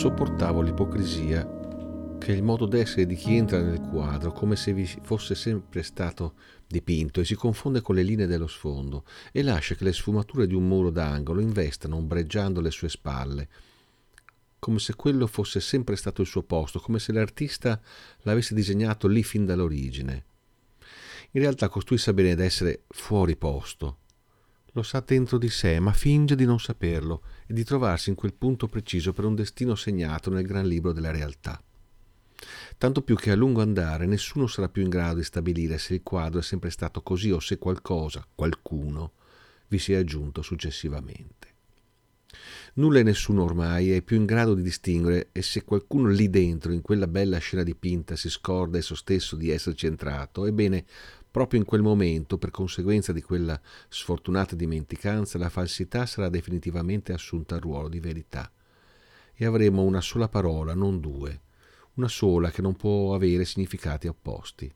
sopportavo l'ipocrisia che è il modo d'essere di chi entra nel quadro, come se vi fosse sempre stato dipinto e si confonde con le linee dello sfondo e lascia che le sfumature di un muro d'angolo investano ombreggiando le sue spalle, come se quello fosse sempre stato il suo posto, come se l'artista l'avesse disegnato lì fin dall'origine. In realtà costui sa bene d'essere fuori posto. Lo sa dentro di sé, ma finge di non saperlo e di trovarsi in quel punto preciso per un destino segnato nel gran libro della realtà tanto più che a lungo andare nessuno sarà più in grado di stabilire se il quadro è sempre stato così o se qualcosa, qualcuno, vi si è aggiunto successivamente. Nulla e nessuno ormai è più in grado di distinguere e se qualcuno lì dentro, in quella bella scena dipinta, si scorda esso stesso di esserci entrato, ebbene, proprio in quel momento, per conseguenza di quella sfortunata dimenticanza, la falsità sarà definitivamente assunta al ruolo di verità. E avremo una sola parola, non due, una sola che non può avere significati opposti.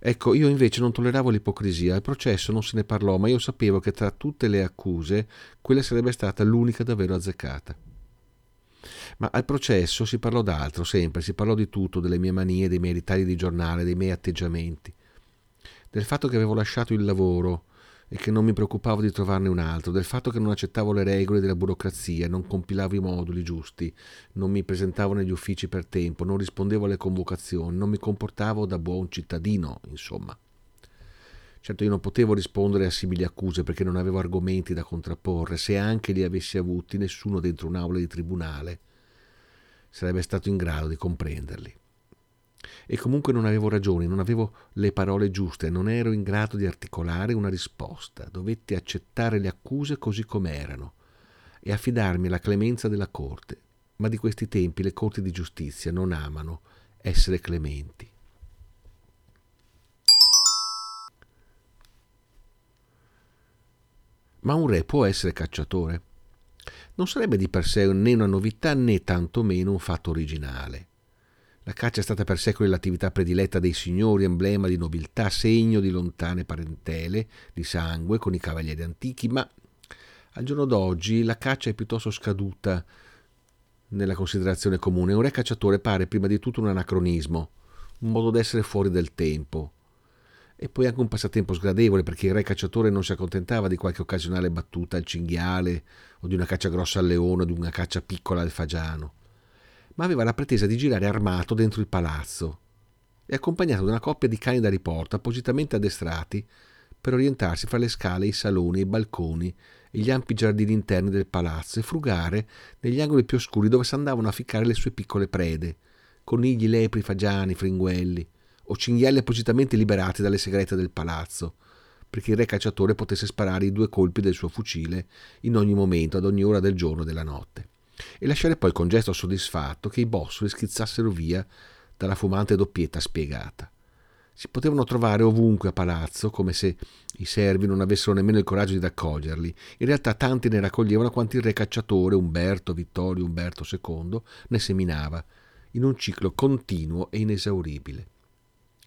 Ecco, io invece non tolleravo l'ipocrisia, al processo non se ne parlò, ma io sapevo che tra tutte le accuse quella sarebbe stata l'unica davvero azzeccata. Ma al processo si parlò d'altro, sempre, si parlò di tutto, delle mie manie, dei miei ritagli di giornale, dei miei atteggiamenti, del fatto che avevo lasciato il lavoro, e che non mi preoccupavo di trovarne un altro, del fatto che non accettavo le regole della burocrazia, non compilavo i moduli giusti, non mi presentavo negli uffici per tempo, non rispondevo alle convocazioni, non mi comportavo da buon cittadino, insomma. Certo io non potevo rispondere a simili accuse perché non avevo argomenti da contrapporre, se anche li avessi avuti nessuno dentro un'aula di tribunale sarebbe stato in grado di comprenderli. E comunque non avevo ragioni, non avevo le parole giuste, non ero in grado di articolare una risposta. Dovetti accettare le accuse così com'erano e affidarmi alla clemenza della corte. Ma di questi tempi le corti di giustizia non amano essere clementi. Ma un re può essere cacciatore? Non sarebbe di per sé né una novità né tantomeno un fatto originale. La caccia è stata per secoli l'attività prediletta dei signori, emblema di nobiltà, segno di lontane parentele, di sangue con i cavalieri antichi, ma al giorno d'oggi la caccia è piuttosto scaduta nella considerazione comune. Un re cacciatore pare prima di tutto un anacronismo, un modo d'essere fuori del tempo. E poi anche un passatempo sgradevole perché il re cacciatore non si accontentava di qualche occasionale battuta al cinghiale o di una caccia grossa al leone o di una caccia piccola al fagiano. Ma aveva la pretesa di girare armato dentro il palazzo e accompagnato da una coppia di cani da riporto appositamente addestrati per orientarsi fra le scale, i saloni, i balconi e gli ampi giardini interni del palazzo e frugare negli angoli più oscuri dove s'andavano a ficcare le sue piccole prede, conigli, lepri, fagiani, fringuelli o cinghiali appositamente liberati dalle segrete del palazzo, perché il re cacciatore potesse sparare i due colpi del suo fucile in ogni momento, ad ogni ora del giorno e della notte e lasciare poi con gesto soddisfatto che i bossoli schizzassero via dalla fumante doppietta spiegata. Si potevano trovare ovunque a palazzo, come se i servi non avessero nemmeno il coraggio di raccoglierli. In realtà tanti ne raccoglievano quanti il re cacciatore Umberto Vittorio Umberto II ne seminava, in un ciclo continuo e inesauribile.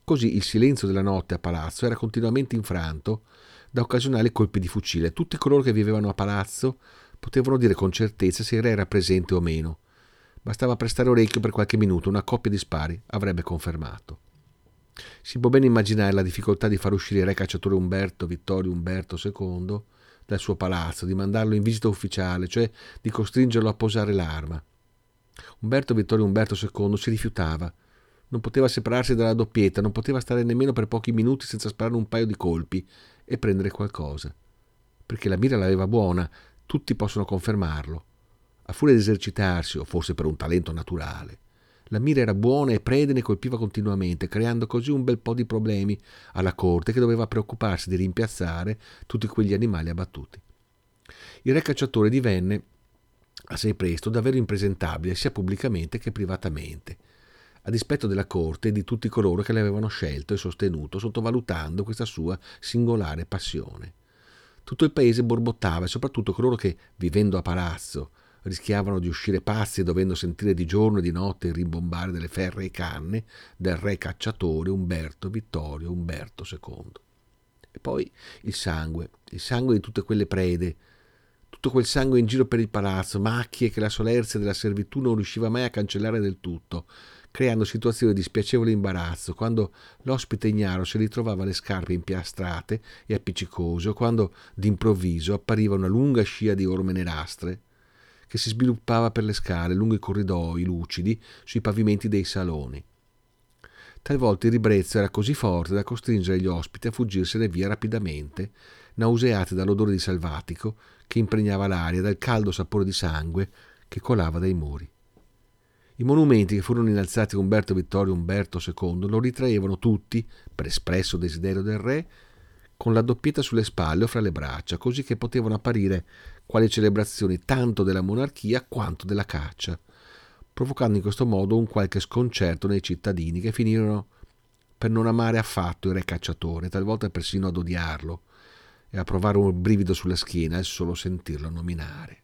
Così il silenzio della notte a palazzo era continuamente infranto da occasionali colpi di fucile. Tutti coloro che vivevano a palazzo potevano dire con certezza se il re era presente o meno. Bastava prestare orecchio per qualche minuto, una coppia di spari avrebbe confermato. Si può ben immaginare la difficoltà di far uscire il re cacciatore Umberto Vittorio Umberto II dal suo palazzo, di mandarlo in visita ufficiale, cioè di costringerlo a posare l'arma. Umberto Vittorio Umberto II si rifiutava. Non poteva separarsi dalla doppietta, non poteva stare nemmeno per pochi minuti senza sparare un paio di colpi e prendere qualcosa. Perché la mira l'aveva buona, tutti possono confermarlo. A furia di esercitarsi, o forse per un talento naturale, la mira era buona e Prede ne colpiva continuamente, creando così un bel po' di problemi alla corte che doveva preoccuparsi di rimpiazzare tutti quegli animali abbattuti. Il re cacciatore divenne, assai presto, davvero impresentabile sia pubblicamente che privatamente, a dispetto della corte e di tutti coloro che l'avevano scelto e sostenuto, sottovalutando questa sua singolare passione. Tutto il paese borbottava e soprattutto coloro che, vivendo a palazzo, rischiavano di uscire pazzi dovendo sentire di giorno e di notte il rimbombare delle ferree canne del re cacciatore Umberto Vittorio Umberto II. E poi il sangue, il sangue di tutte quelle prede, tutto quel sangue in giro per il palazzo, macchie che la solerzia della servitù non riusciva mai a cancellare del tutto, creando situazioni di spiacevole imbarazzo quando l'ospite ignaro si ritrovava le scarpe impiastrate e appiccicose o quando d'improvviso appariva una lunga scia di orme nerastre che si sviluppava per le scale, lungo i corridoi lucidi, sui pavimenti dei saloni. Talvolta il ribrezzo era così forte da costringere gli ospiti a fuggirsene via rapidamente, nauseati dall'odore di salvatico che impregnava l'aria, dal caldo sapore di sangue che colava dai muri. I monumenti che furono innalzati a Umberto Vittorio Umberto II lo ritraevano tutti, per espresso desiderio del re, con la doppietta sulle spalle o fra le braccia, così che potevano apparire quali celebrazioni tanto della monarchia quanto della caccia, provocando in questo modo un qualche sconcerto nei cittadini che finirono per non amare affatto il re cacciatore, talvolta persino ad odiarlo e a provare un brivido sulla schiena al solo sentirlo nominare.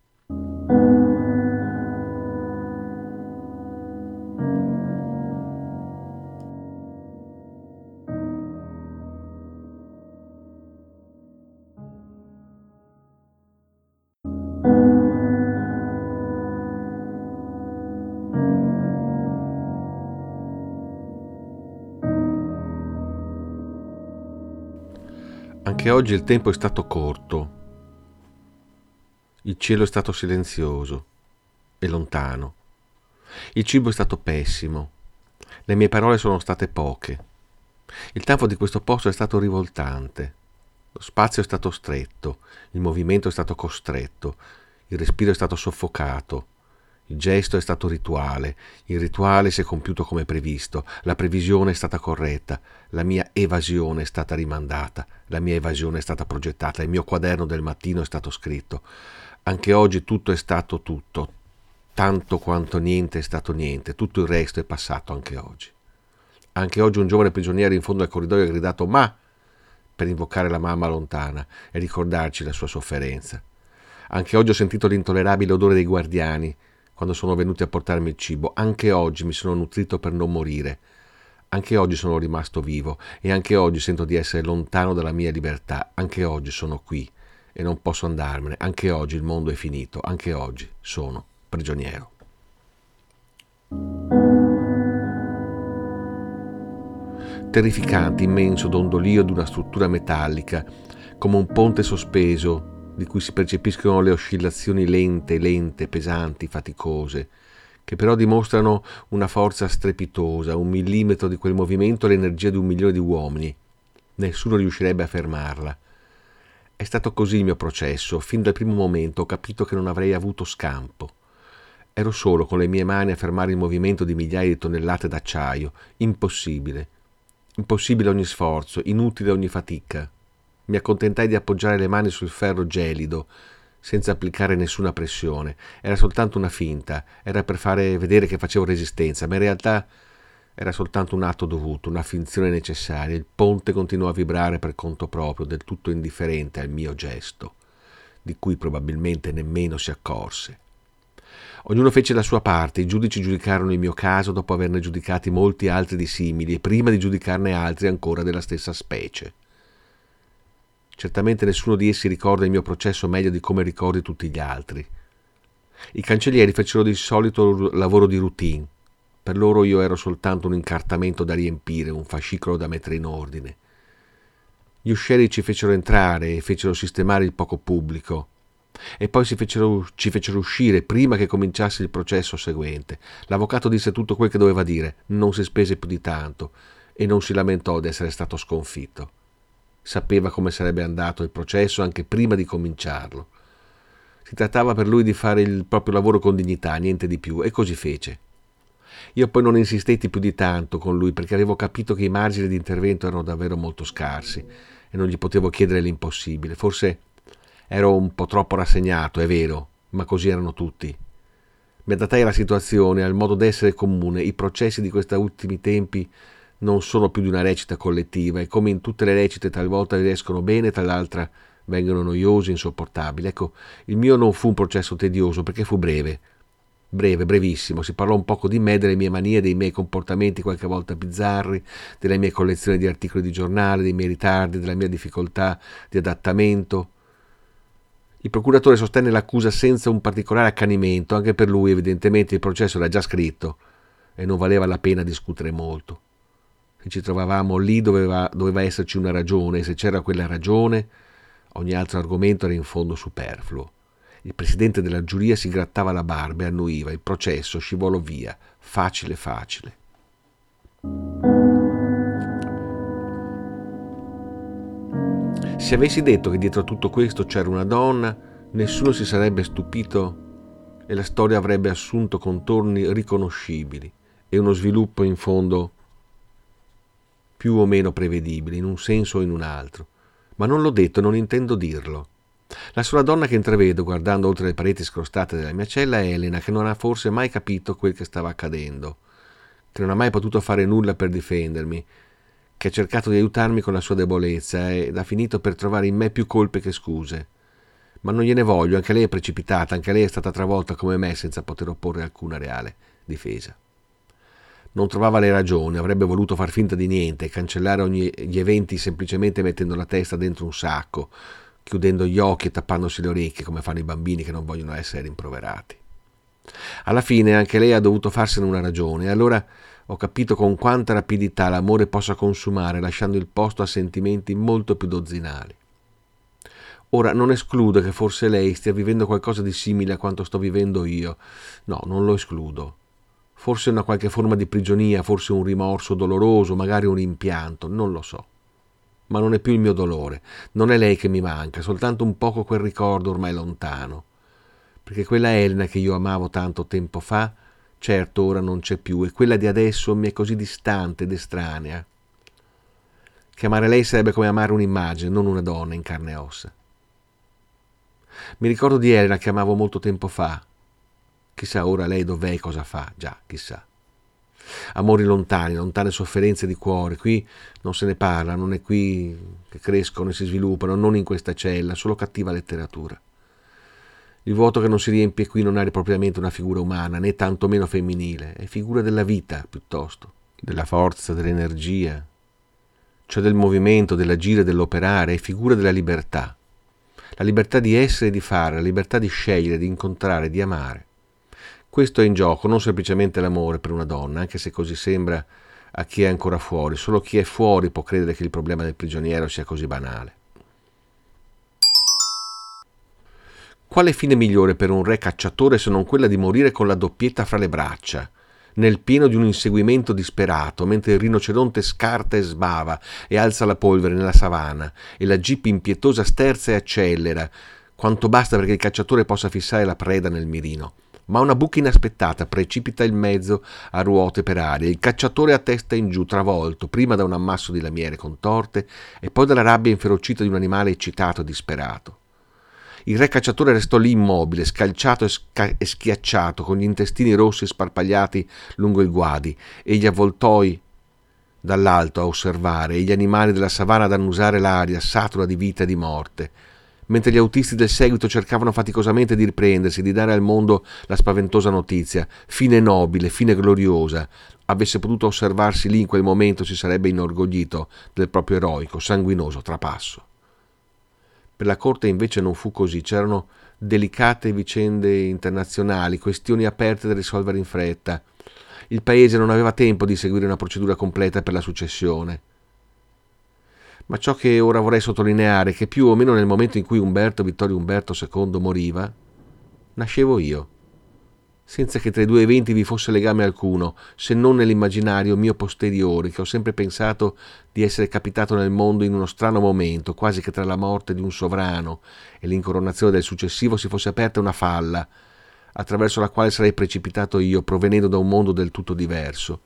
Anche oggi il tempo è stato corto, il cielo è stato silenzioso e lontano, il cibo è stato pessimo, le mie parole sono state poche, il tempo di questo posto è stato rivoltante, lo spazio è stato stretto, il movimento è stato costretto, il respiro è stato soffocato, il gesto è stato rituale, il rituale si è compiuto come previsto, la previsione è stata corretta, la mia evasione è stata rimandata, la mia evasione è stata progettata, il mio quaderno del mattino è stato scritto. Anche oggi tutto è stato tutto, tanto quanto niente è stato niente, tutto il resto è passato anche oggi. Anche oggi un giovane prigioniero in fondo al corridoio ha gridato ma! per invocare la mamma lontana e ricordarci la sua sofferenza. Anche oggi ho sentito l'intollerabile odore dei guardiani quando sono venuti a portarmi il cibo. Anche oggi mi sono nutrito per non morire. Anche oggi sono rimasto vivo e anche oggi sento di essere lontano dalla mia libertà. Anche oggi sono qui e non posso andarmene. Anche oggi il mondo è finito. Anche oggi sono prigioniero. Terrificante, immenso dondolio di una struttura metallica, come un ponte sospeso di cui si percepiscono le oscillazioni lente, lente, pesanti, faticose, che però dimostrano una forza strepitosa, un millimetro di quel movimento l'energia di un milione di uomini. Nessuno riuscirebbe a fermarla. È stato così il mio processo, fin dal primo momento ho capito che non avrei avuto scampo. Ero solo con le mie mani a fermare il movimento di migliaia di tonnellate d'acciaio. Impossibile. Impossibile ogni sforzo, inutile ogni fatica. Mi accontentai di appoggiare le mani sul ferro gelido, senza applicare nessuna pressione. Era soltanto una finta, era per fare vedere che facevo resistenza, ma in realtà era soltanto un atto dovuto, una finzione necessaria. Il ponte continuò a vibrare per conto proprio, del tutto indifferente al mio gesto, di cui probabilmente nemmeno si accorse. Ognuno fece la sua parte, i giudici giudicarono il mio caso dopo averne giudicati molti altri di simili e prima di giudicarne altri ancora della stessa specie. Certamente nessuno di essi ricorda il mio processo meglio di come ricordi tutti gli altri. I cancellieri fecero di solito lavoro di routine. Per loro io ero soltanto un incartamento da riempire, un fascicolo da mettere in ordine. Gli uscieri ci fecero entrare e fecero sistemare il poco pubblico. E poi fecero, ci fecero uscire prima che cominciasse il processo seguente. L'avvocato disse tutto quel che doveva dire, non si spese più di tanto e non si lamentò di essere stato sconfitto sapeva come sarebbe andato il processo anche prima di cominciarlo. Si trattava per lui di fare il proprio lavoro con dignità, niente di più, e così fece. Io poi non insistetti più di tanto con lui perché avevo capito che i margini di intervento erano davvero molto scarsi e non gli potevo chiedere l'impossibile. Forse ero un po' troppo rassegnato, è vero, ma così erano tutti. Mi adattai alla situazione, al modo d'essere comune, i processi di questi ultimi tempi non sono più di una recita collettiva e come in tutte le recite talvolta riescono bene, tal'altra vengono noiose, insopportabili. Ecco, il mio non fu un processo tedioso perché fu breve. Breve, brevissimo, si parlò un poco di me, delle mie manie, dei miei comportamenti qualche volta bizzarri, delle mie collezioni di articoli di giornale, dei miei ritardi, della mia difficoltà di adattamento. Il procuratore sostenne l'accusa senza un particolare accanimento, anche per lui evidentemente il processo era già scritto e non valeva la pena discutere molto. Ci trovavamo lì doveva, doveva esserci una ragione e se c'era quella ragione ogni altro argomento era in fondo superfluo. Il presidente della giuria si grattava la barba e annuiva, il processo scivolò via, facile facile. Se avessi detto che dietro a tutto questo c'era una donna, nessuno si sarebbe stupito e la storia avrebbe assunto contorni riconoscibili e uno sviluppo in fondo più o meno prevedibile, in un senso o in un altro. Ma non l'ho detto non intendo dirlo. La sola donna che intravedo guardando oltre le pareti scrostate della mia cella è Elena, che non ha forse mai capito quel che stava accadendo, che non ha mai potuto fare nulla per difendermi, che ha cercato di aiutarmi con la sua debolezza ed ha finito per trovare in me più colpe che scuse. Ma non gliene voglio, anche lei è precipitata, anche lei è stata travolta come me senza poter opporre alcuna reale difesa. Non trovava le ragioni, avrebbe voluto far finta di niente, cancellare ogni, gli eventi semplicemente mettendo la testa dentro un sacco, chiudendo gli occhi e tappandosi le orecchie come fanno i bambini che non vogliono essere rimproverati. Alla fine anche lei ha dovuto farsene una ragione e allora ho capito con quanta rapidità l'amore possa consumare, lasciando il posto a sentimenti molto più dozzinali. Ora non escludo che forse lei stia vivendo qualcosa di simile a quanto sto vivendo io. No, non lo escludo. Forse una qualche forma di prigionia, forse un rimorso doloroso, magari un rimpianto, non lo so. Ma non è più il mio dolore, non è lei che mi manca, soltanto un poco quel ricordo ormai lontano. Perché quella Elena che io amavo tanto tempo fa Certo, ora non c'è più e quella di adesso mi è così distante ed estranea che amare lei sarebbe come amare un'immagine, non una donna in carne e ossa. Mi ricordo di Elena che amavo molto tempo fa. Chissà ora lei dov'è e cosa fa, già, chissà. Amori lontani, lontane sofferenze di cuore, qui non se ne parla, non è qui che crescono e si sviluppano, non in questa cella, solo cattiva letteratura. Il vuoto che non si riempie qui non è propriamente una figura umana, né tantomeno femminile, è figura della vita piuttosto, della forza, dell'energia, cioè del movimento, dell'agire, dell'operare, è figura della libertà. La libertà di essere e di fare, la libertà di scegliere, di incontrare, di amare. Questo è in gioco, non semplicemente l'amore per una donna, anche se così sembra a chi è ancora fuori. Solo chi è fuori può credere che il problema del prigioniero sia così banale. Quale fine migliore per un re cacciatore se non quella di morire con la doppietta fra le braccia, nel pieno di un inseguimento disperato, mentre il rinoceronte scarta e sbava e alza la polvere nella savana e la jeep impietosa sterza e accelera, quanto basta perché il cacciatore possa fissare la preda nel mirino. Ma una buca inaspettata precipita il mezzo a ruote per aria, il cacciatore a testa in giù, travolto, prima da un ammasso di lamiere contorte e poi dalla rabbia inferocita di un animale eccitato e disperato. Il re cacciatore restò lì immobile, scalciato e, sca- e schiacciato, con gli intestini rossi sparpagliati lungo i guadi. E gli avvoltoi dall'alto a osservare e gli animali della savana ad annusare l'aria satura di vita e di morte, mentre gli autisti del seguito cercavano faticosamente di riprendersi, di dare al mondo la spaventosa notizia, fine nobile, fine gloriosa, avesse potuto osservarsi lì in quel momento si sarebbe inorgoglito del proprio eroico, sanguinoso trapasso. Per la Corte invece non fu così, c'erano delicate vicende internazionali, questioni aperte da risolvere in fretta. Il paese non aveva tempo di seguire una procedura completa per la successione. Ma ciò che ora vorrei sottolineare è che più o meno nel momento in cui Umberto Vittorio Umberto II moriva, nascevo io senza che tra i due eventi vi fosse legame alcuno, se non nell'immaginario mio posteriore, che ho sempre pensato di essere capitato nel mondo in uno strano momento, quasi che tra la morte di un sovrano e l'incoronazione del successivo si fosse aperta una falla, attraverso la quale sarei precipitato io, provenendo da un mondo del tutto diverso.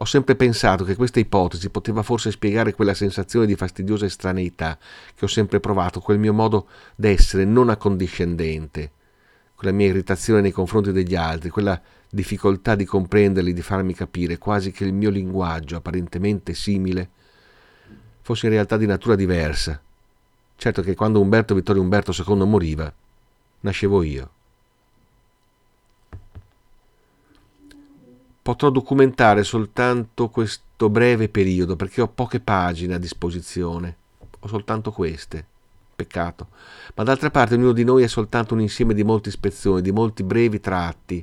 Ho sempre pensato che questa ipotesi poteva forse spiegare quella sensazione di fastidiosa estraneità che ho sempre provato, quel mio modo d'essere non accondiscendente quella mia irritazione nei confronti degli altri, quella difficoltà di comprenderli, di farmi capire, quasi che il mio linguaggio, apparentemente simile, fosse in realtà di natura diversa. Certo che quando Umberto Vittorio Umberto II moriva, nascevo io. Potrò documentare soltanto questo breve periodo perché ho poche pagine a disposizione, ho soltanto queste. peccato. Ma d'altra parte ognuno di noi è soltanto un insieme di molte ispezioni, di molti brevi tratti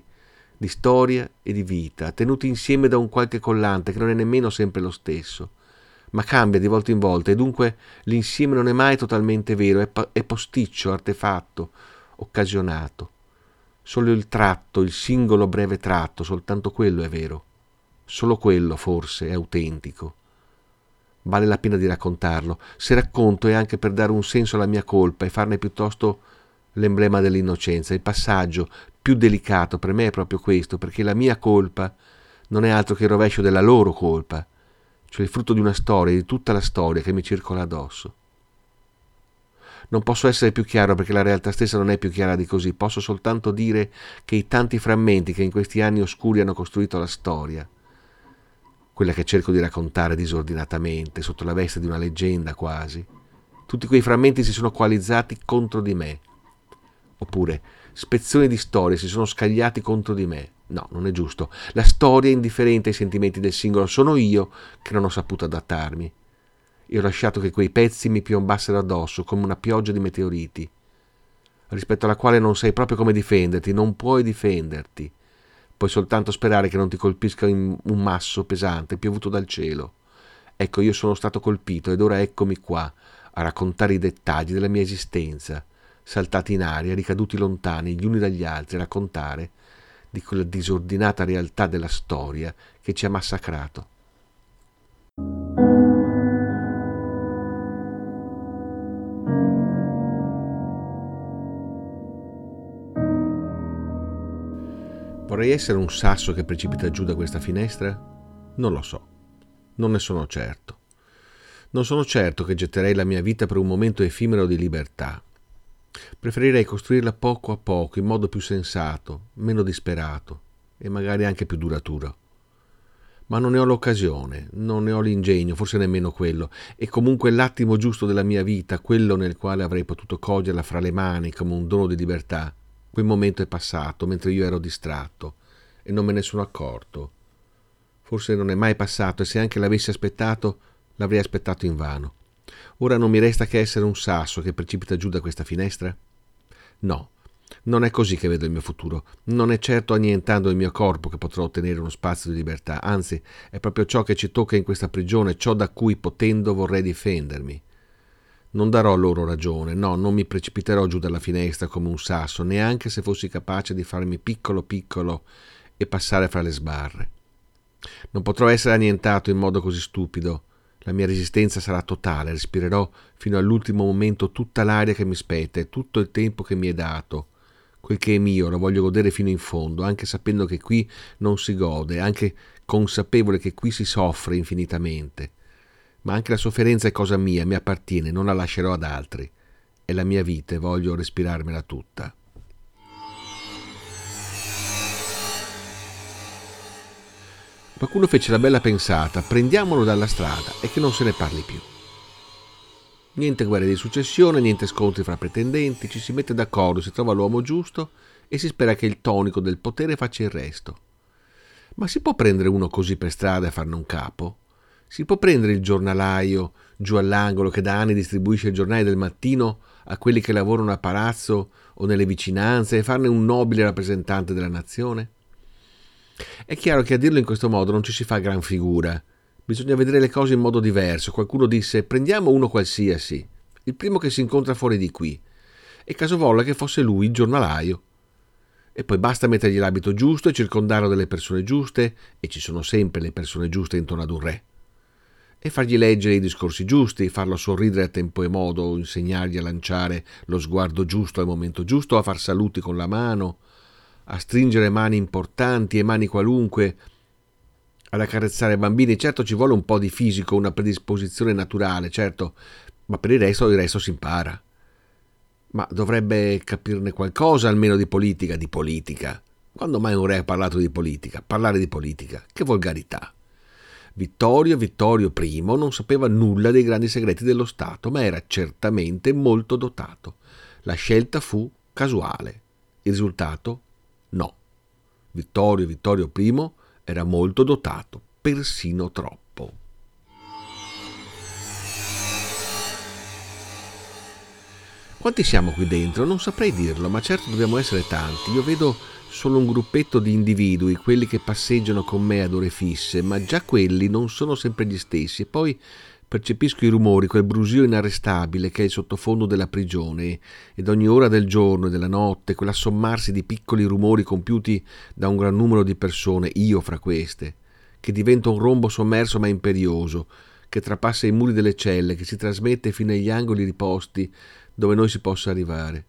di storia e di vita, tenuti insieme da un qualche collante che non è nemmeno sempre lo stesso, ma cambia di volta in volta e dunque l'insieme non è mai totalmente vero, è, è posticcio, artefatto, occasionato. Solo il tratto, il singolo breve tratto, soltanto quello è vero. Solo quello, forse, è autentico. Vale la pena di raccontarlo. Se racconto è anche per dare un senso alla mia colpa e farne piuttosto l'emblema dell'innocenza. Il passaggio più delicato per me è proprio questo, perché la mia colpa non è altro che il rovescio della loro colpa, cioè il frutto di una storia, di tutta la storia che mi circola addosso. Non posso essere più chiaro perché la realtà stessa non è più chiara di così, posso soltanto dire che i tanti frammenti che in questi anni oscuri hanno costruito la storia, quella che cerco di raccontare disordinatamente, sotto la veste di una leggenda quasi, tutti quei frammenti si sono coalizzati contro di me. Oppure spezzoni di storie si sono scagliati contro di me. No, non è giusto. La storia è indifferente ai sentimenti del singolo, sono io che non ho saputo adattarmi e ho lasciato che quei pezzi mi piombassero addosso come una pioggia di meteoriti, rispetto alla quale non sai proprio come difenderti, non puoi difenderti. Puoi soltanto sperare che non ti colpisca un masso pesante piovuto dal cielo. Ecco, io sono stato colpito ed ora eccomi qua a raccontare i dettagli della mia esistenza, saltati in aria, ricaduti lontani gli uni dagli altri, a raccontare di quella disordinata realtà della storia che ci ha massacrato. Vorrei essere un sasso che precipita giù da questa finestra? Non lo so. Non ne sono certo. Non sono certo che getterei la mia vita per un momento effimero di libertà. Preferirei costruirla poco a poco, in modo più sensato, meno disperato e magari anche più duraturo. Ma non ne ho l'occasione, non ne ho l'ingegno, forse nemmeno quello, e comunque l'attimo giusto della mia vita, quello nel quale avrei potuto coglierla fra le mani come un dono di libertà, Quel momento è passato mentre io ero distratto e non me ne sono accorto. Forse non è mai passato e se anche l'avessi aspettato, l'avrei aspettato invano. Ora non mi resta che essere un sasso che precipita giù da questa finestra? No, non è così che vedo il mio futuro. Non è certo annientando il mio corpo che potrò ottenere uno spazio di libertà, anzi è proprio ciò che ci tocca in questa prigione, ciò da cui potendo vorrei difendermi. Non darò loro ragione, no, non mi precipiterò giù dalla finestra come un sasso, neanche se fossi capace di farmi piccolo piccolo e passare fra le sbarre. Non potrò essere annientato in modo così stupido. La mia resistenza sarà totale, respirerò fino all'ultimo momento tutta l'aria che mi spetta e tutto il tempo che mi è dato. Quel che è mio lo voglio godere fino in fondo, anche sapendo che qui non si gode, anche consapevole che qui si soffre infinitamente ma anche la sofferenza è cosa mia, mi appartiene, non la lascerò ad altri. È la mia vita e voglio respirarmela tutta. Qualcuno fece la bella pensata, prendiamolo dalla strada e che non se ne parli più. Niente guerre di successione, niente scontri fra pretendenti, ci si mette d'accordo, si trova l'uomo giusto e si spera che il tonico del potere faccia il resto. Ma si può prendere uno così per strada e farne un capo? Si può prendere il giornalaio giù all'angolo che da anni distribuisce il giornale del mattino a quelli che lavorano a palazzo o nelle vicinanze e farne un nobile rappresentante della nazione? È chiaro che a dirlo in questo modo non ci si fa gran figura. Bisogna vedere le cose in modo diverso. Qualcuno disse prendiamo uno qualsiasi, il primo che si incontra fuori di qui. E caso volle che fosse lui il giornalaio. E poi basta mettergli l'abito giusto e circondarlo delle persone giuste, e ci sono sempre le persone giuste intorno ad un re e fargli leggere i discorsi giusti, farlo sorridere a tempo e modo, insegnargli a lanciare lo sguardo giusto al momento giusto, a far saluti con la mano, a stringere mani importanti e mani qualunque, ad accarezzare bambini. Certo ci vuole un po' di fisico, una predisposizione naturale, certo, ma per il resto il resto si impara. Ma dovrebbe capirne qualcosa almeno di politica, di politica. Quando mai un re ha parlato di politica? Parlare di politica? Che volgarità! Vittorio Vittorio I non sapeva nulla dei grandi segreti dello Stato, ma era certamente molto dotato. La scelta fu casuale. Il risultato? No. Vittorio Vittorio I era molto dotato, persino troppo. Quanti siamo qui dentro? Non saprei dirlo, ma certo dobbiamo essere tanti. Io vedo solo un gruppetto di individui, quelli che passeggiano con me ad ore fisse, ma già quelli non sono sempre gli stessi. E poi percepisco i rumori, quel brusio inarrestabile che è il sottofondo della prigione, ed ogni ora del giorno e della notte, quell'assommarsi di piccoli rumori compiuti da un gran numero di persone, io fra queste, che diventa un rombo sommerso ma imperioso, che trapassa i muri delle celle, che si trasmette fino agli angoli riposti dove noi si possa arrivare.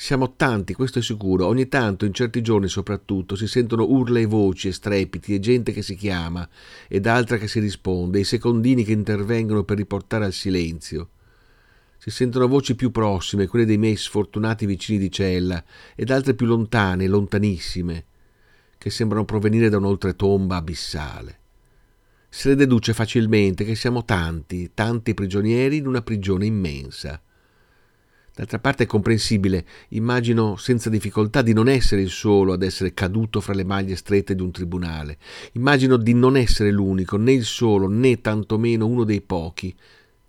Siamo tanti, questo è sicuro. Ogni tanto, in certi giorni soprattutto, si sentono urla e voci e strepiti e gente che si chiama ed altra che si risponde, i secondini che intervengono per riportare al silenzio. Si sentono voci più prossime, quelle dei miei sfortunati vicini di cella, ed altre più lontane, lontanissime, che sembrano provenire da un'oltretomba abissale. Se ne deduce facilmente che siamo tanti, tanti prigionieri in una prigione immensa. D'altra parte è comprensibile, immagino senza difficoltà di non essere il solo ad essere caduto fra le maglie strette di un tribunale. Immagino di non essere l'unico, né il solo, né tantomeno uno dei pochi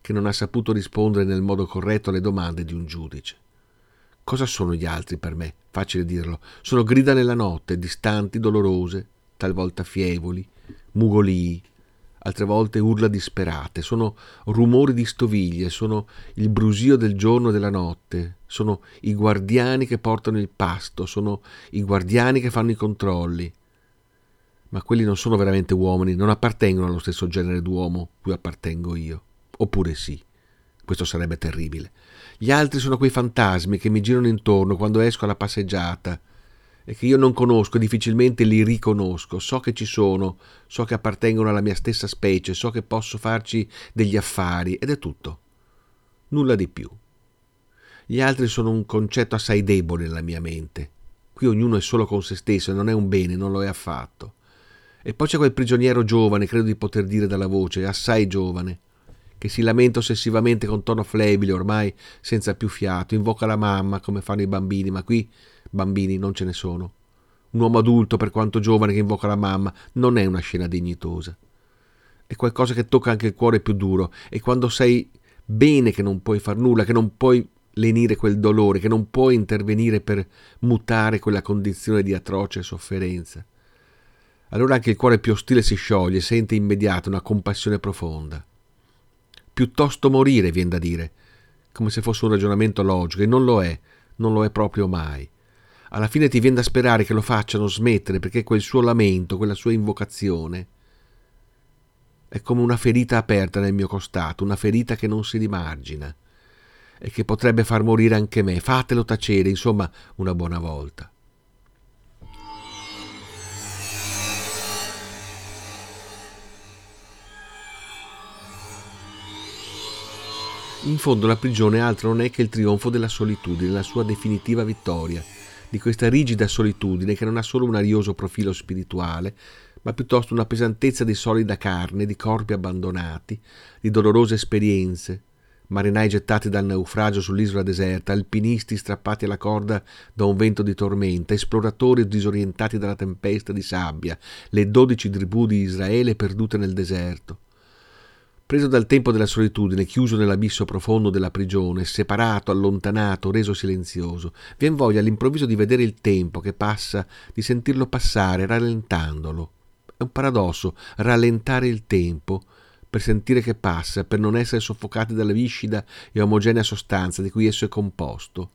che non ha saputo rispondere nel modo corretto alle domande di un giudice. Cosa sono gli altri per me? Facile dirlo. Sono grida nella notte, distanti, dolorose, talvolta fievoli, mugolii, altre volte urla disperate, sono rumori di stoviglie, sono il brusio del giorno e della notte, sono i guardiani che portano il pasto, sono i guardiani che fanno i controlli. Ma quelli non sono veramente uomini, non appartengono allo stesso genere d'uomo cui appartengo io. Oppure sì. Questo sarebbe terribile. Gli altri sono quei fantasmi che mi girano intorno quando esco alla passeggiata, che io non conosco e difficilmente li riconosco. So che ci sono, so che appartengono alla mia stessa specie, so che posso farci degli affari ed è tutto. Nulla di più. Gli altri sono un concetto assai debole nella mia mente. Qui ognuno è solo con se stesso e non è un bene, non lo è affatto. E poi c'è quel prigioniero giovane, credo di poter dire dalla voce, assai giovane, che si lamenta ossessivamente con tono flebile, ormai senza più fiato, invoca la mamma come fanno i bambini, ma qui Bambini non ce ne sono. Un uomo adulto, per quanto giovane, che invoca la mamma, non è una scena dignitosa. È qualcosa che tocca anche il cuore più duro e quando sai bene che non puoi far nulla, che non puoi lenire quel dolore, che non puoi intervenire per mutare quella condizione di atroce sofferenza. Allora anche il cuore più ostile si scioglie, sente immediato una compassione profonda. Piuttosto morire, viene da dire, come se fosse un ragionamento logico, e non lo è, non lo è proprio mai alla fine ti viene da sperare che lo facciano smettere perché quel suo lamento, quella sua invocazione è come una ferita aperta nel mio costato, una ferita che non si rimargina e che potrebbe far morire anche me. Fatelo tacere, insomma, una buona volta. In fondo la prigione altro non è che il trionfo della solitudine, la sua definitiva vittoria di questa rigida solitudine che non ha solo un arioso profilo spirituale, ma piuttosto una pesantezza di solida carne, di corpi abbandonati, di dolorose esperienze, marinai gettati dal naufragio sull'isola deserta, alpinisti strappati alla corda da un vento di tormenta, esploratori disorientati dalla tempesta di sabbia, le dodici tribù di Israele perdute nel deserto preso dal tempo della solitudine, chiuso nell'abisso profondo della prigione, separato, allontanato, reso silenzioso, vien voglia all'improvviso di vedere il tempo che passa, di sentirlo passare, rallentandolo. È un paradosso, rallentare il tempo, per sentire che passa, per non essere soffocati dalla viscida e omogenea sostanza di cui esso è composto.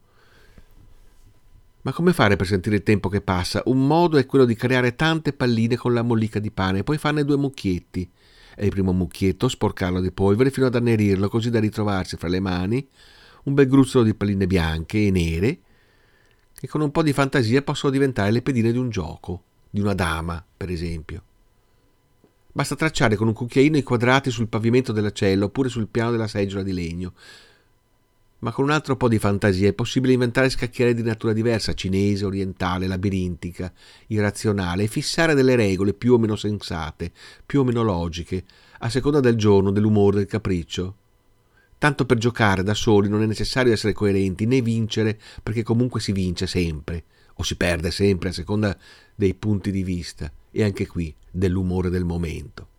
Ma come fare per sentire il tempo che passa? Un modo è quello di creare tante palline con la mollica di pane e poi farne due mucchietti e il primo mucchietto sporcarlo di polvere fino ad annerirlo così da ritrovarsi fra le mani un bel gruzzolo di palline bianche e nere che con un po' di fantasia possono diventare le pedine di un gioco, di una dama, per esempio. Basta tracciare con un cucchiaino i quadrati sul pavimento della cella oppure sul piano della seggiola di legno. Ma con un altro po' di fantasia è possibile inventare scacchiere di natura diversa, cinese, orientale, labirintica, irrazionale, e fissare delle regole più o meno sensate, più o meno logiche, a seconda del giorno, dell'umore, del capriccio. Tanto per giocare da soli non è necessario essere coerenti né vincere, perché comunque si vince sempre, o si perde sempre a seconda dei punti di vista, e anche qui dell'umore del momento.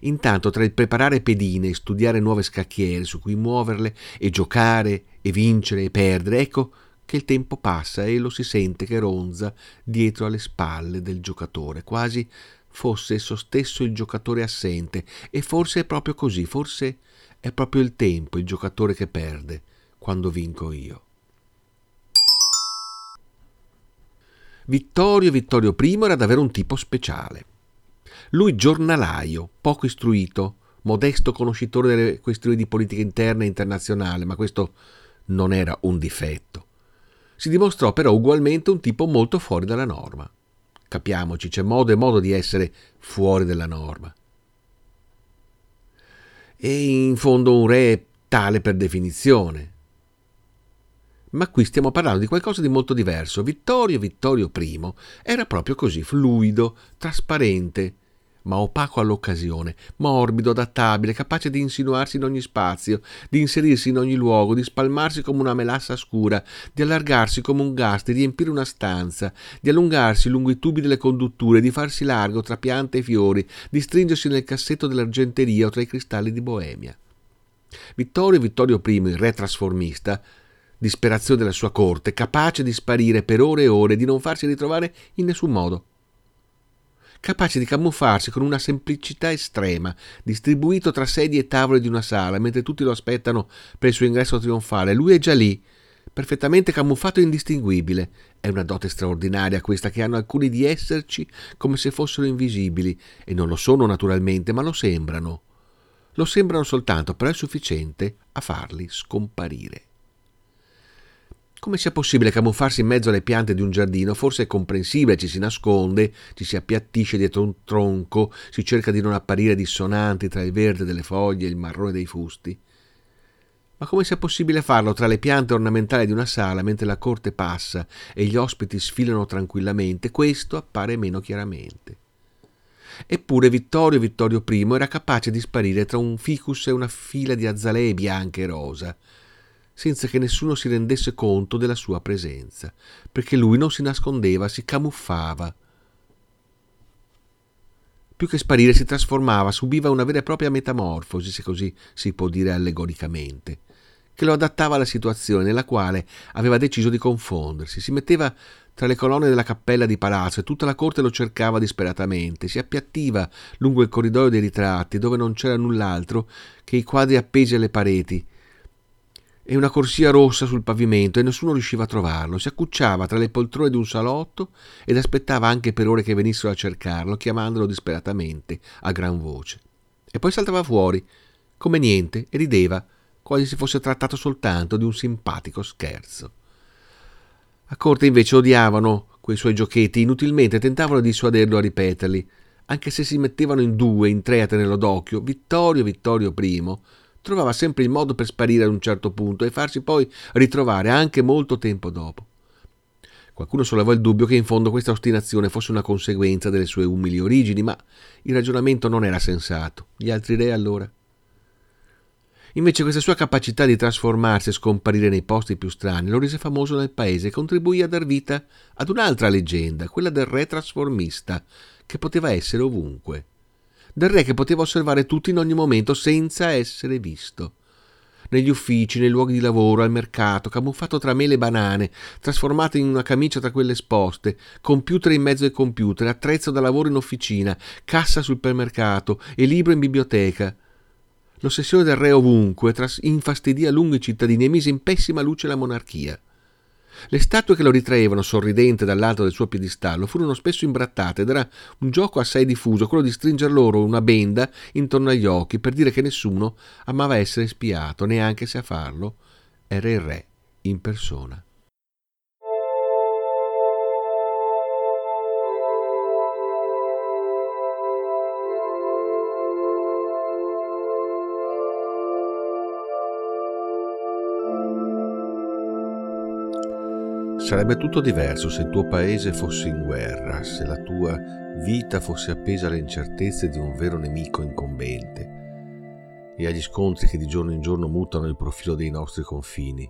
Intanto tra il preparare pedine studiare nuove scacchiere su cui muoverle e giocare e vincere e perdere, ecco che il tempo passa e lo si sente che ronza dietro alle spalle del giocatore, quasi fosse esso stesso il giocatore assente, e forse è proprio così, forse è proprio il tempo il giocatore che perde quando vinco io. Vittorio Vittorio I era davvero un tipo speciale. Lui giornalaio, poco istruito, modesto conoscitore delle questioni di politica interna e internazionale, ma questo non era un difetto. Si dimostrò però ugualmente un tipo molto fuori dalla norma. Capiamoci, c'è modo e modo di essere fuori dalla norma. E in fondo un re è tale per definizione. Ma qui stiamo parlando di qualcosa di molto diverso. Vittorio Vittorio I era proprio così, fluido, trasparente, ma opaco all'occasione, morbido, adattabile, capace di insinuarsi in ogni spazio, di inserirsi in ogni luogo, di spalmarsi come una melassa scura, di allargarsi come un gas, di riempire una stanza, di allungarsi lungo i tubi delle condutture, di farsi largo tra piante e fiori, di stringersi nel cassetto dell'argenteria o tra i cristalli di Boemia. Vittorio Vittorio I, il re trasformista, disperazione della sua corte, capace di sparire per ore e ore e di non farsi ritrovare in nessun modo capace di camuffarsi con una semplicità estrema, distribuito tra sedie e tavole di una sala, mentre tutti lo aspettano per il suo ingresso trionfale. Lui è già lì, perfettamente camuffato e indistinguibile. È una dote straordinaria questa che hanno alcuni di esserci come se fossero invisibili, e non lo sono naturalmente, ma lo sembrano. Lo sembrano soltanto, però è sufficiente a farli scomparire. Come sia possibile camuffarsi in mezzo alle piante di un giardino? Forse è comprensibile, ci si nasconde, ci si appiattisce dietro un tronco, si cerca di non apparire dissonanti tra il verde delle foglie e il marrone dei fusti. Ma come sia possibile farlo tra le piante ornamentali di una sala mentre la corte passa e gli ospiti sfilano tranquillamente? Questo appare meno chiaramente. Eppure Vittorio Vittorio I era capace di sparire tra un ficus e una fila di azalee bianche e rosa, senza che nessuno si rendesse conto della sua presenza, perché lui non si nascondeva, si camuffava. Più che sparire si trasformava, subiva una vera e propria metamorfosi, se così si può dire allegoricamente, che lo adattava alla situazione nella quale aveva deciso di confondersi. Si metteva tra le colonne della cappella di palazzo e tutta la corte lo cercava disperatamente. Si appiattiva lungo il corridoio dei ritratti, dove non c'era null'altro che i quadri appesi alle pareti, e una corsia rossa sul pavimento e nessuno riusciva a trovarlo. Si accucciava tra le poltrone di un salotto ed aspettava anche per ore che venissero a cercarlo, chiamandolo disperatamente a gran voce. E poi saltava fuori, come niente, e rideva, quasi si fosse trattato soltanto di un simpatico scherzo. A corte invece odiavano quei suoi giochetti, inutilmente tentavano di dissuaderlo a ripeterli, anche se si mettevano in due, in tre a tenerlo d'occhio. Vittorio Vittorio I trovava sempre il modo per sparire ad un certo punto e farsi poi ritrovare anche molto tempo dopo. Qualcuno sollevò il dubbio che in fondo questa ostinazione fosse una conseguenza delle sue umili origini, ma il ragionamento non era sensato. Gli altri re allora? Invece questa sua capacità di trasformarsi e scomparire nei posti più strani lo rese famoso nel paese e contribuì a dar vita ad un'altra leggenda, quella del re trasformista, che poteva essere ovunque del re che poteva osservare tutti in ogni momento senza essere visto. Negli uffici, nei luoghi di lavoro, al mercato, camuffato tra mele e banane, trasformato in una camicia tra quelle esposte, computer in mezzo ai computer, attrezzo da lavoro in officina, cassa sul supermercato e libro in biblioteca. L'ossessione del re ovunque infastidì a lungo i cittadini e mise in pessima luce la monarchia. Le statue che lo ritraevano sorridente dall'alto del suo piedistallo furono spesso imbrattate ed era un gioco assai diffuso quello di stringer loro una benda intorno agli occhi per dire che nessuno amava essere spiato, neanche se a farlo era il re in persona. Sarebbe tutto diverso se il tuo paese fosse in guerra, se la tua vita fosse appesa alle incertezze di un vero nemico incombente e agli scontri che di giorno in giorno mutano il profilo dei nostri confini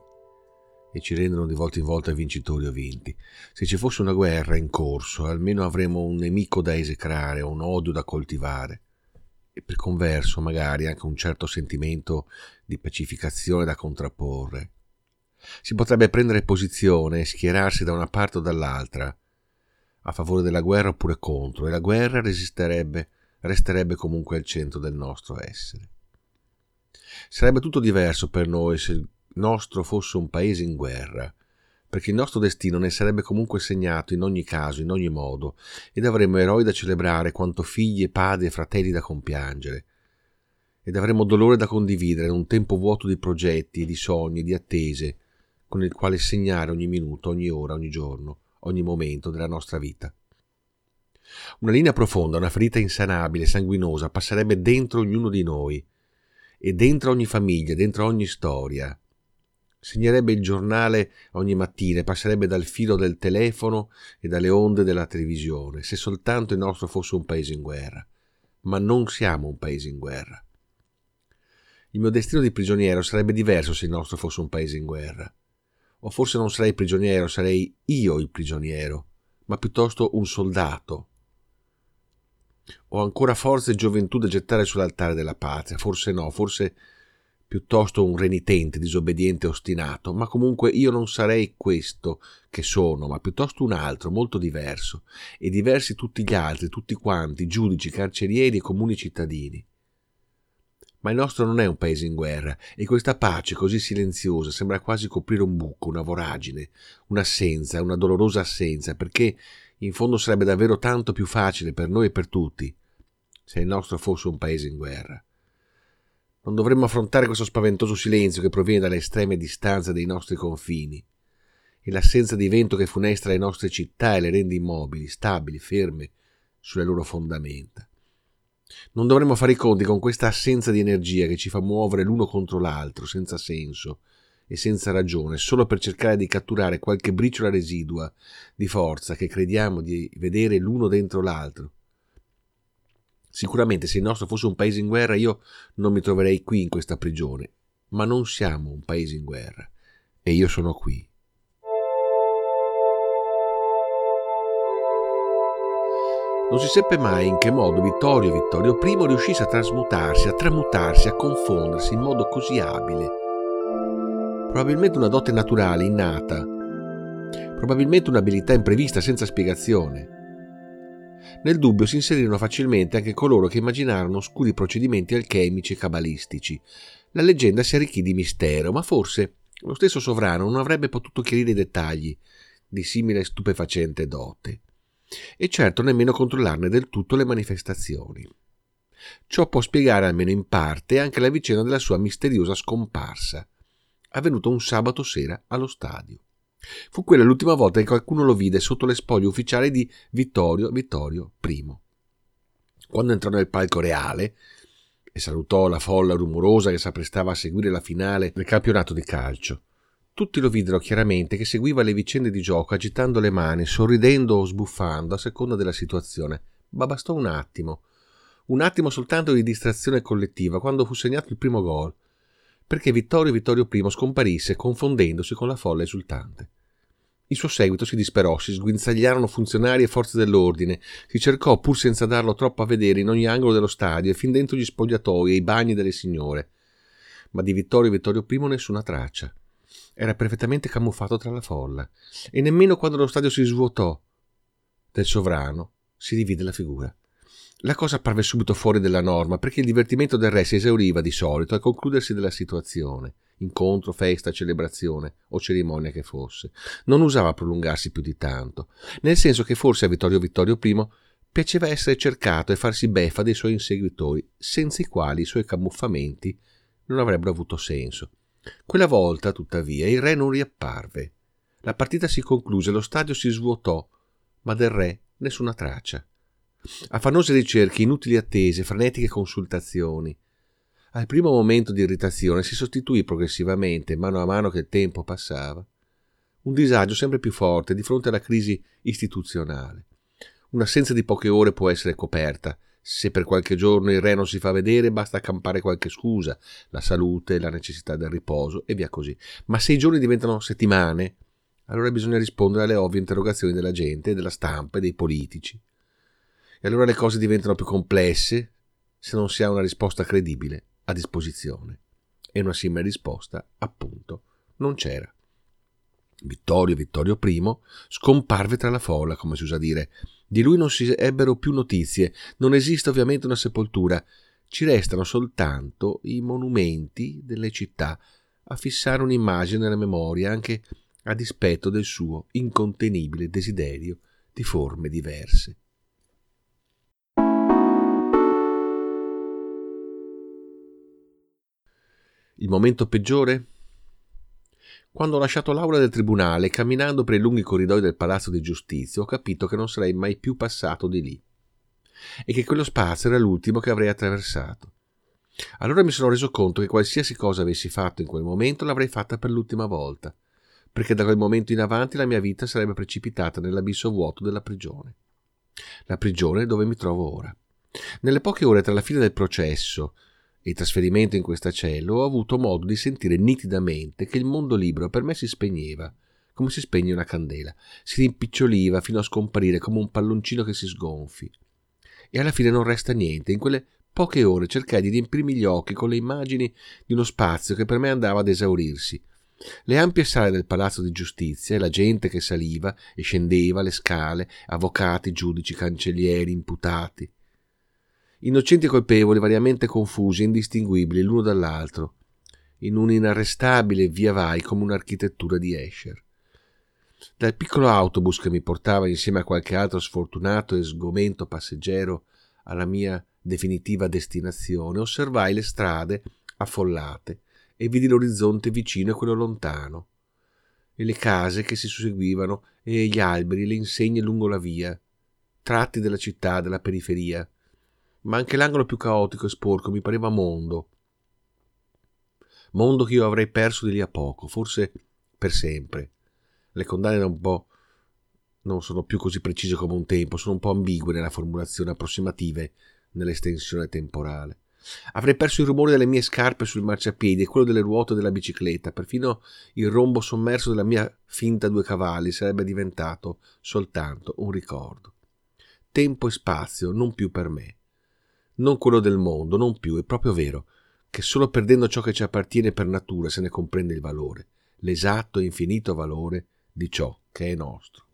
e ci rendono di volta in volta vincitori o vinti. Se ci fosse una guerra in corso, almeno avremmo un nemico da esecrare, un odio da coltivare. e per converso magari anche un certo sentimento di pacificazione da contrapporre. Si potrebbe prendere posizione e schierarsi da una parte o dall'altra, a favore della guerra oppure contro, e la guerra resisterebbe, resterebbe comunque al centro del nostro essere. Sarebbe tutto diverso per noi se il nostro fosse un paese in guerra, perché il nostro destino ne sarebbe comunque segnato in ogni caso, in ogni modo, ed avremmo eroi da celebrare quanto figli e padri e fratelli da compiangere, ed avremmo dolore da condividere in un tempo vuoto di progetti, di sogni, di attese, con il quale segnare ogni minuto, ogni ora, ogni giorno, ogni momento della nostra vita. Una linea profonda, una ferita insanabile, sanguinosa, passerebbe dentro ognuno di noi, e dentro ogni famiglia, dentro ogni storia. Segnerebbe il giornale ogni mattina passerebbe dal filo del telefono e dalle onde della televisione, se soltanto il nostro fosse un paese in guerra. Ma non siamo un paese in guerra. Il mio destino di prigioniero sarebbe diverso se il nostro fosse un paese in guerra. O forse non sarei prigioniero, sarei io il prigioniero, ma piuttosto un soldato, ho ancora forza e gioventù da gettare sull'altare della patria, forse no, forse piuttosto un renitente, disobbediente ostinato, ma comunque io non sarei questo che sono, ma piuttosto un altro, molto diverso, e diversi tutti gli altri, tutti quanti, giudici, carcerieri e comuni cittadini. Ma il nostro non è un paese in guerra, e questa pace così silenziosa sembra quasi coprire un buco, una voragine, un'assenza, una dolorosa assenza, perché in fondo sarebbe davvero tanto più facile per noi e per tutti se il nostro fosse un paese in guerra. Non dovremmo affrontare questo spaventoso silenzio che proviene dalle estreme distanze dei nostri confini e l'assenza di vento che funestra le nostre città e le rende immobili, stabili, ferme sulle loro fondamenta. Non dovremmo fare i conti con questa assenza di energia che ci fa muovere l'uno contro l'altro senza senso e senza ragione, solo per cercare di catturare qualche briciola residua di forza che crediamo di vedere l'uno dentro l'altro. Sicuramente se il nostro fosse un paese in guerra io non mi troverei qui in questa prigione, ma non siamo un paese in guerra e io sono qui. Non si seppe mai in che modo Vittorio Vittorio I riuscisse a trasmutarsi, a tramutarsi, a confondersi in modo così abile probabilmente una dote naturale, innata, probabilmente un'abilità imprevista senza spiegazione. Nel dubbio si inserirono facilmente anche coloro che immaginarono oscuri procedimenti alchemici e cabalistici. La leggenda si arricchì di mistero, ma forse lo stesso sovrano non avrebbe potuto chiarire i dettagli di simile stupefacente dote, e certo nemmeno controllarne del tutto le manifestazioni. Ciò può spiegare almeno in parte anche la vicenda della sua misteriosa scomparsa avvenuto un sabato sera allo stadio. Fu quella l'ultima volta che qualcuno lo vide sotto le spoglie ufficiali di Vittorio Vittorio I. Quando entrò nel palco reale e salutò la folla rumorosa che s'apprestava a seguire la finale del campionato di calcio, tutti lo videro chiaramente che seguiva le vicende di gioco agitando le mani, sorridendo o sbuffando a seconda della situazione, ma bastò un attimo, un attimo soltanto di distrazione collettiva quando fu segnato il primo gol perché Vittorio Vittorio I scomparisse confondendosi con la folla esultante. Il suo seguito si disperò, si sguinzagliarono funzionari e forze dell'ordine, si cercò, pur senza darlo troppo a vedere, in ogni angolo dello stadio e fin dentro gli spogliatoi e i bagni delle signore. Ma di Vittorio Vittorio I nessuna traccia. Era perfettamente camuffato tra la folla, e nemmeno quando lo stadio si svuotò del sovrano si divide la figura. La cosa parve subito fuori della norma, perché il divertimento del re si esauriva di solito al concludersi della situazione, incontro, festa, celebrazione o cerimonia che fosse. Non usava prolungarsi più di tanto, nel senso che forse a Vittorio Vittorio I piaceva essere cercato e farsi beffa dei suoi inseguitori, senza i quali i suoi camuffamenti non avrebbero avuto senso. Quella volta, tuttavia, il re non riapparve. La partita si concluse, lo stadio si svuotò, ma del re nessuna traccia. Affannose ricerche, inutili attese, frenetiche consultazioni. Al primo momento di irritazione si sostituì progressivamente, mano a mano che il tempo passava, un disagio sempre più forte di fronte alla crisi istituzionale. Un'assenza di poche ore può essere coperta. Se per qualche giorno il re non si fa vedere, basta accampare qualche scusa, la salute, la necessità del riposo e via così. Ma se i giorni diventano settimane, allora bisogna rispondere alle ovvie interrogazioni della gente, della stampa e dei politici. E allora le cose diventano più complesse, se non si ha una risposta credibile a disposizione. E una simile risposta, appunto, non c'era. Vittorio, Vittorio I, scomparve tra la folla, come si usa dire. Di lui non si ebbero più notizie, non esiste ovviamente una sepoltura, ci restano soltanto i monumenti delle città a fissare un'immagine nella memoria anche a dispetto del suo incontenibile desiderio di forme diverse. Il momento peggiore? Quando ho lasciato l'aula del tribunale, camminando per i lunghi corridoi del palazzo di giustizia, ho capito che non sarei mai più passato di lì e che quello spazio era l'ultimo che avrei attraversato. Allora mi sono reso conto che qualsiasi cosa avessi fatto in quel momento l'avrei fatta per l'ultima volta, perché da quel momento in avanti la mia vita sarebbe precipitata nell'abisso vuoto della prigione. La prigione dove mi trovo ora. Nelle poche ore tra la fine del processo e il trasferimento in questa cella ho avuto modo di sentire nitidamente che il mondo libero per me si spegneva, come si spegne una candela, si rimpiccioliva fino a scomparire come un palloncino che si sgonfi. E alla fine non resta niente, in quelle poche ore cercai di riempirmi gli occhi con le immagini di uno spazio che per me andava ad esaurirsi. Le ampie sale del palazzo di giustizia e la gente che saliva e scendeva le scale, avvocati, giudici, cancellieri, imputati. Innocenti e colpevoli variamente confusi e indistinguibili l'uno dall'altro, in un inarrestabile via vai come un'architettura di Escher. Dal piccolo autobus che mi portava insieme a qualche altro sfortunato e sgomento passeggero alla mia definitiva destinazione, osservai le strade affollate e vidi l'orizzonte vicino e quello lontano, e le case che si susseguivano e gli alberi e le insegne lungo la via, tratti della città, della periferia, ma anche l'angolo più caotico e sporco mi pareva mondo. Mondo che io avrei perso di lì a poco, forse per sempre. Le condanne da un po' non sono più così precise come un tempo, sono un po' ambigue nella formulazione approssimative nell'estensione temporale. Avrei perso il rumore delle mie scarpe sul marciapiedi e quello delle ruote della bicicletta, perfino il rombo sommerso della mia finta due cavalli sarebbe diventato soltanto un ricordo. Tempo e spazio non più per me, non quello del mondo, non più, è proprio vero, che solo perdendo ciò che ci appartiene per natura se ne comprende il valore, l'esatto e infinito valore di ciò che è nostro.